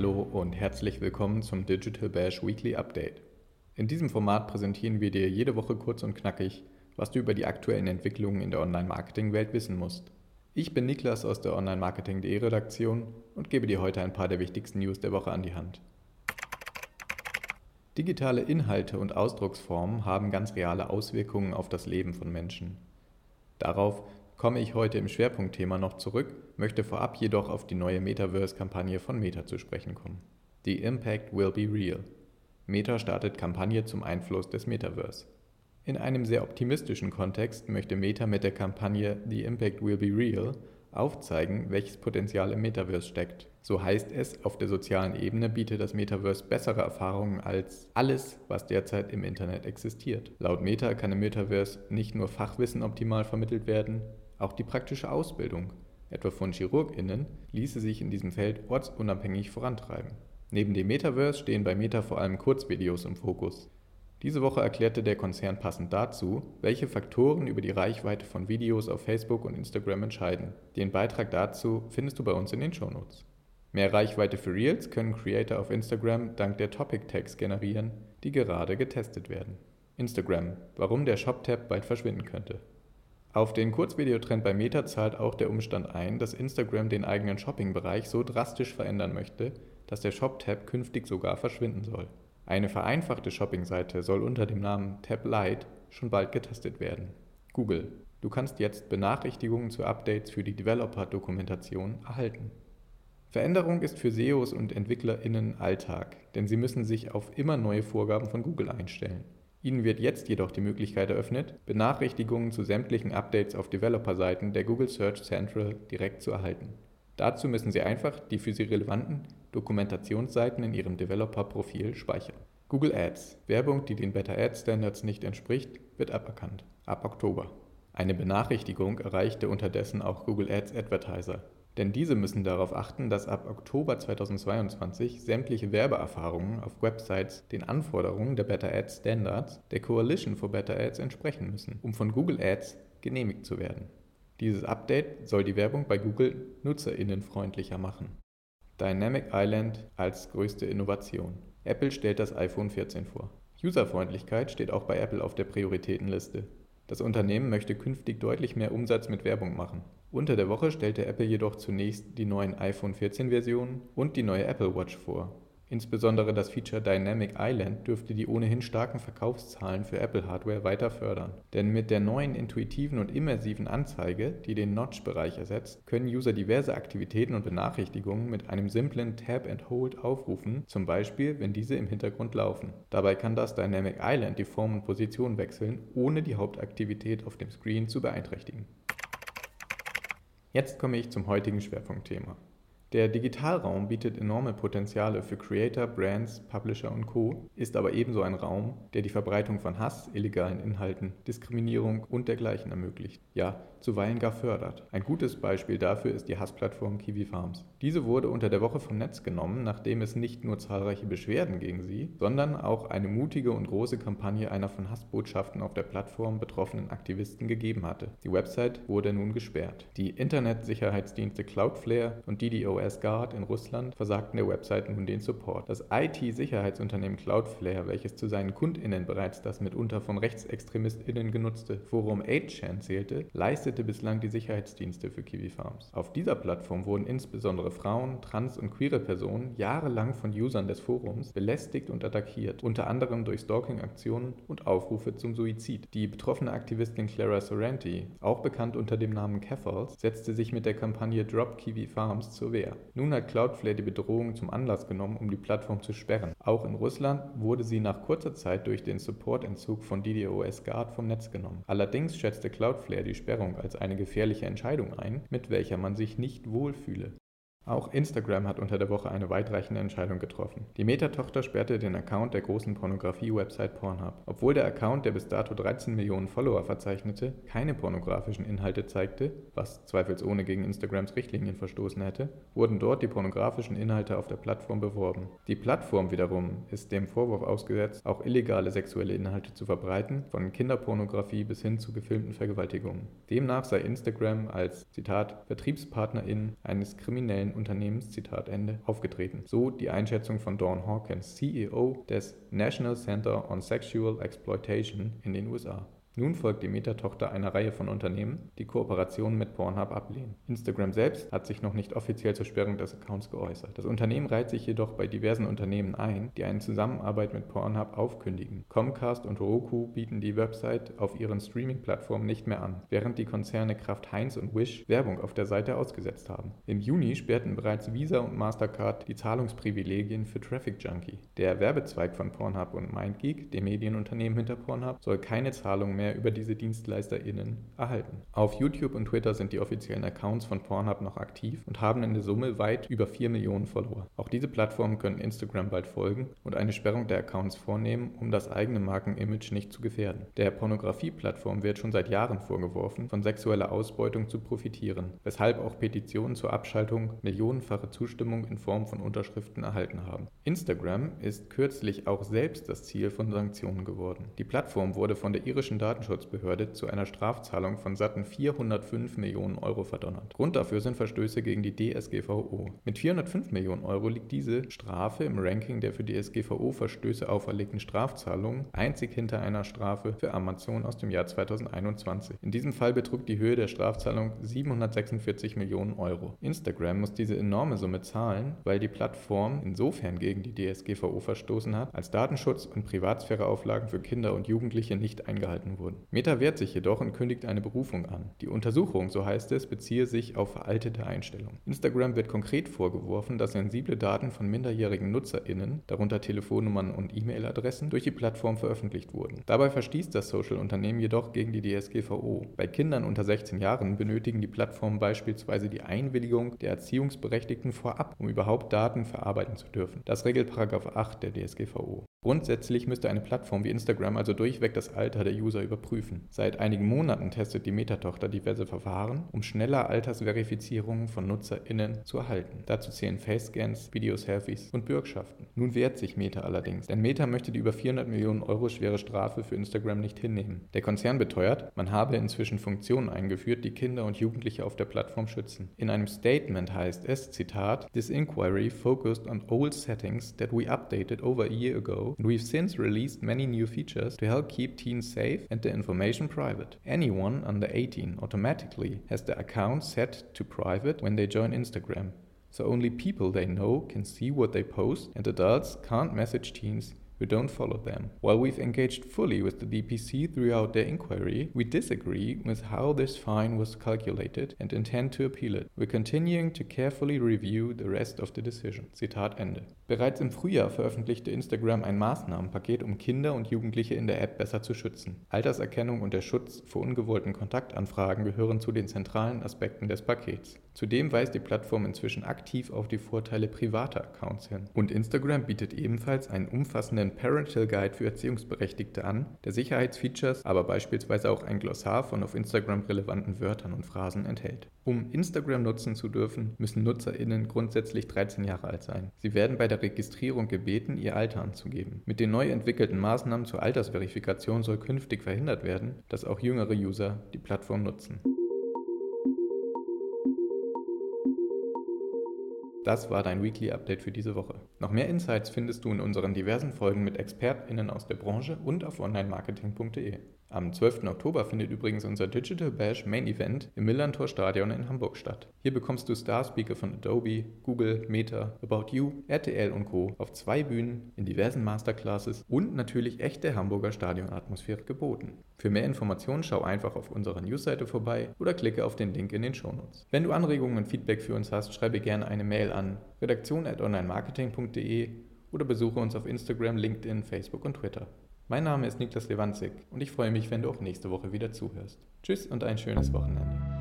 Hallo und herzlich willkommen zum Digital Bash Weekly Update. In diesem Format präsentieren wir dir jede Woche kurz und knackig, was du über die aktuellen Entwicklungen in der Online-Marketing-Welt wissen musst. Ich bin Niklas aus der Online-Marketing.de Redaktion und gebe dir heute ein paar der wichtigsten News der Woche an die Hand. Digitale Inhalte und Ausdrucksformen haben ganz reale Auswirkungen auf das Leben von Menschen. Darauf komme ich heute im Schwerpunktthema noch zurück, möchte vorab jedoch auf die neue Metaverse-Kampagne von Meta zu sprechen kommen. The Impact Will Be Real. Meta startet Kampagne zum Einfluss des Metaverse. In einem sehr optimistischen Kontext möchte Meta mit der Kampagne The Impact Will Be Real aufzeigen, welches Potenzial im Metaverse steckt. So heißt es, auf der sozialen Ebene bietet das Metaverse bessere Erfahrungen als alles, was derzeit im Internet existiert. Laut Meta kann im Metaverse nicht nur Fachwissen optimal vermittelt werden, auch die praktische Ausbildung, etwa von Chirurginnen, ließe sich in diesem Feld ortsunabhängig vorantreiben. Neben dem Metaverse stehen bei Meta vor allem Kurzvideos im Fokus. Diese Woche erklärte der Konzern passend dazu, welche Faktoren über die Reichweite von Videos auf Facebook und Instagram entscheiden. Den Beitrag dazu findest du bei uns in den Shownotes. Mehr Reichweite für Reels können Creator auf Instagram dank der Topic Tags generieren, die gerade getestet werden. Instagram, warum der Shop-Tab bald verschwinden könnte. Auf den Kurzvideotrend bei Meta zahlt auch der Umstand ein, dass Instagram den eigenen Shopping-Bereich so drastisch verändern möchte, dass der Shop-Tab künftig sogar verschwinden soll. Eine vereinfachte Shopping-Seite soll unter dem Namen Tab Lite schon bald getestet werden. Google. Du kannst jetzt Benachrichtigungen zu Updates für die Developer-Dokumentation erhalten. Veränderung ist für SEOs und EntwicklerInnen Alltag, denn sie müssen sich auf immer neue Vorgaben von Google einstellen. Ihnen wird jetzt jedoch die Möglichkeit eröffnet, Benachrichtigungen zu sämtlichen Updates auf Developer-Seiten der Google Search Central direkt zu erhalten. Dazu müssen Sie einfach die für Sie relevanten Dokumentationsseiten in Ihrem Developer-Profil speichern. Google Ads. Werbung, die den Better Ads Standards nicht entspricht, wird aberkannt. Ab Oktober. Eine Benachrichtigung erreichte unterdessen auch Google Ads Advertiser. Denn diese müssen darauf achten, dass ab Oktober 2022 sämtliche Werbeerfahrungen auf Websites den Anforderungen der Better Ads Standards der Coalition for Better Ads entsprechen müssen, um von Google Ads genehmigt zu werden. Dieses Update soll die Werbung bei Google nutzerinnenfreundlicher machen. Dynamic Island als größte Innovation. Apple stellt das iPhone 14 vor. Userfreundlichkeit steht auch bei Apple auf der Prioritätenliste. Das Unternehmen möchte künftig deutlich mehr Umsatz mit Werbung machen. Unter der Woche stellte Apple jedoch zunächst die neuen iPhone 14 Versionen und die neue Apple Watch vor. Insbesondere das Feature Dynamic Island dürfte die ohnehin starken Verkaufszahlen für Apple-Hardware weiter fördern. Denn mit der neuen intuitiven und immersiven Anzeige, die den Notch-Bereich ersetzt, können User diverse Aktivitäten und Benachrichtigungen mit einem simplen Tap and Hold aufrufen, zum Beispiel wenn diese im Hintergrund laufen. Dabei kann das Dynamic Island die Form und Position wechseln, ohne die Hauptaktivität auf dem Screen zu beeinträchtigen. Jetzt komme ich zum heutigen Schwerpunktthema. Der Digitalraum bietet enorme Potenziale für Creator, Brands, Publisher und Co., ist aber ebenso ein Raum, der die Verbreitung von Hass, illegalen Inhalten, Diskriminierung und dergleichen ermöglicht. Ja, zuweilen gar fördert. Ein gutes Beispiel dafür ist die Hassplattform Kiwi Farms. Diese wurde unter der Woche vom Netz genommen, nachdem es nicht nur zahlreiche Beschwerden gegen sie, sondern auch eine mutige und große Kampagne einer von Hassbotschaften auf der Plattform betroffenen Aktivisten gegeben hatte. Die Website wurde nun gesperrt. Die Internetsicherheitsdienste Cloudflare und DDoS Guard in Russland versagten der Website nun den Support. Das IT-Sicherheitsunternehmen Cloudflare, welches zu seinen KundInnen bereits das mitunter von RechtsextremistInnen genutzte Forum 8chan zählte, leistete bislang die Sicherheitsdienste für Kiwi Farms. Auf dieser Plattform wurden insbesondere Frauen, trans- und queere Personen jahrelang von Usern des Forums belästigt und attackiert, unter anderem durch Stalking-Aktionen und Aufrufe zum Suizid. Die betroffene Aktivistin Clara Sorrenti, auch bekannt unter dem Namen Caffals, setzte sich mit der Kampagne Drop Kiwi Farms zur Wehr. Nun hat Cloudflare die Bedrohung zum Anlass genommen, um die Plattform zu sperren. Auch in Russland wurde sie nach kurzer Zeit durch den Supportentzug von DDoS Guard vom Netz genommen. Allerdings schätzte Cloudflare die Sperrung als eine gefährliche Entscheidung ein, mit welcher man sich nicht wohlfühle. Auch Instagram hat unter der Woche eine weitreichende Entscheidung getroffen. Die Meta-Tochter sperrte den Account der großen Pornografie-Website Pornhub. Obwohl der Account, der bis dato 13 Millionen Follower verzeichnete, keine pornografischen Inhalte zeigte, was zweifelsohne gegen Instagrams Richtlinien verstoßen hätte, wurden dort die pornografischen Inhalte auf der Plattform beworben. Die Plattform wiederum ist dem Vorwurf ausgesetzt, auch illegale sexuelle Inhalte zu verbreiten, von Kinderpornografie bis hin zu gefilmten Vergewaltigungen. Demnach sei Instagram als, Zitat, Vertriebspartnerin eines kriminellen Unternehmens, Zitat Ende, aufgetreten. So die Einschätzung von Dawn Hawkins, CEO des National Center on Sexual Exploitation in den USA. Nun folgt die Meta-Tochter einer Reihe von Unternehmen, die Kooperationen mit Pornhub ablehnen. Instagram selbst hat sich noch nicht offiziell zur Sperrung des Accounts geäußert. Das Unternehmen reiht sich jedoch bei diversen Unternehmen ein, die eine Zusammenarbeit mit Pornhub aufkündigen. Comcast und Roku bieten die Website auf ihren Streaming-Plattformen nicht mehr an, während die Konzerne Kraft Heinz und Wish Werbung auf der Seite ausgesetzt haben. Im Juni sperrten bereits Visa und Mastercard die Zahlungsprivilegien für Traffic Junkie. Der Werbezweig von Pornhub und MindGeek, dem Medienunternehmen hinter Pornhub, soll keine Zahlungen mehr über diese DienstleisterInnen erhalten. Auf YouTube und Twitter sind die offiziellen Accounts von Pornhub noch aktiv und haben in der Summe weit über 4 Millionen Follower. Auch diese Plattformen können Instagram bald folgen und eine Sperrung der Accounts vornehmen, um das eigene Markenimage nicht zu gefährden. Der Pornografie-Plattform wird schon seit Jahren vorgeworfen, von sexueller Ausbeutung zu profitieren, weshalb auch Petitionen zur Abschaltung millionenfache Zustimmung in Form von Unterschriften erhalten haben. Instagram ist kürzlich auch selbst das Ziel von Sanktionen geworden. Die Plattform wurde von der irischen Daten Datenschutzbehörde zu einer Strafzahlung von satten 405 Millionen Euro verdonnert. Grund dafür sind Verstöße gegen die DSGVO. Mit 405 Millionen Euro liegt diese Strafe im Ranking der für DSGVO-Verstöße auferlegten Strafzahlungen einzig hinter einer Strafe für Amazon aus dem Jahr 2021. In diesem Fall betrug die Höhe der Strafzahlung 746 Millionen Euro. Instagram muss diese enorme Summe zahlen, weil die Plattform insofern gegen die DSGVO verstoßen hat, als Datenschutz und Privatsphäreauflagen für Kinder und Jugendliche nicht eingehalten wurden. Meta wehrt sich jedoch und kündigt eine Berufung an. Die Untersuchung, so heißt es, beziehe sich auf veraltete Einstellungen. Instagram wird konkret vorgeworfen, dass sensible Daten von minderjährigen NutzerInnen, darunter Telefonnummern und E-Mail-Adressen, durch die Plattform veröffentlicht wurden. Dabei verstieß das Social-Unternehmen jedoch gegen die DSGVO. Bei Kindern unter 16 Jahren benötigen die Plattformen beispielsweise die Einwilligung der Erziehungsberechtigten vorab, um überhaupt Daten verarbeiten zu dürfen. Das regelt 8 der DSGVO. Grundsätzlich müsste eine Plattform wie Instagram also durchweg das Alter der User überprüfen. Seit einigen Monaten testet die Meta-Tochter diverse Verfahren, um schneller Altersverifizierungen von NutzerInnen zu erhalten. Dazu zählen Face-Scans, Video-Selfies und Bürgschaften. Nun wehrt sich Meta allerdings, denn Meta möchte die über 400 Millionen Euro schwere Strafe für Instagram nicht hinnehmen. Der Konzern beteuert, man habe inzwischen Funktionen eingeführt, die Kinder und Jugendliche auf der Plattform schützen. In einem Statement heißt es, Zitat, This inquiry focused on old settings that we updated over a year ago and we've since released many new features to help keep teens safe and their information private. Anyone under 18 automatically has their account set to private when they join Instagram, so only people they know can see what they post, and adults can't message teens who don't follow them. While we've engaged fully with the DPC throughout their inquiry, we disagree with how this fine was calculated and intend to appeal it. We're continuing to carefully review the rest of the decision. Zitat Ende. Bereits im Frühjahr veröffentlichte Instagram ein Maßnahmenpaket, um Kinder und Jugendliche in der App besser zu schützen. Alterserkennung und der Schutz vor ungewollten Kontaktanfragen gehören zu den zentralen Aspekten des Pakets. Zudem weist die Plattform inzwischen aktiv auf die Vorteile privater Accounts hin. Und Instagram bietet ebenfalls einen umfassenden Parental Guide für Erziehungsberechtigte an, der Sicherheitsfeatures, aber beispielsweise auch ein Glossar von auf Instagram relevanten Wörtern und Phrasen enthält. Um Instagram nutzen zu dürfen, müssen NutzerInnen grundsätzlich 13 Jahre alt sein. Sie werden bei der Registrierung gebeten, ihr Alter anzugeben. Mit den neu entwickelten Maßnahmen zur Altersverifikation soll künftig verhindert werden, dass auch jüngere User die Plattform nutzen. Das war dein Weekly Update für diese Woche. Noch mehr Insights findest du in unseren diversen Folgen mit ExpertInnen aus der Branche und auf onlinemarketing.de. Am 12. Oktober findet übrigens unser Digital Bash Main Event im Millantor Stadion in Hamburg statt. Hier bekommst du Star-Speaker von Adobe, Google, Meta, About You, RTL und Co. auf zwei Bühnen in diversen Masterclasses und natürlich echte Hamburger Stadionatmosphäre geboten. Für mehr Informationen schau einfach auf unserer Newsseite vorbei oder klicke auf den Link in den Shownotes. Wenn du Anregungen und Feedback für uns hast, schreibe gerne eine Mail an redaktion@onlinemarketing.de oder besuche uns auf Instagram, LinkedIn, Facebook und Twitter. Mein Name ist Niklas Lewandzig und ich freue mich, wenn du auch nächste Woche wieder zuhörst. Tschüss und ein schönes Wochenende.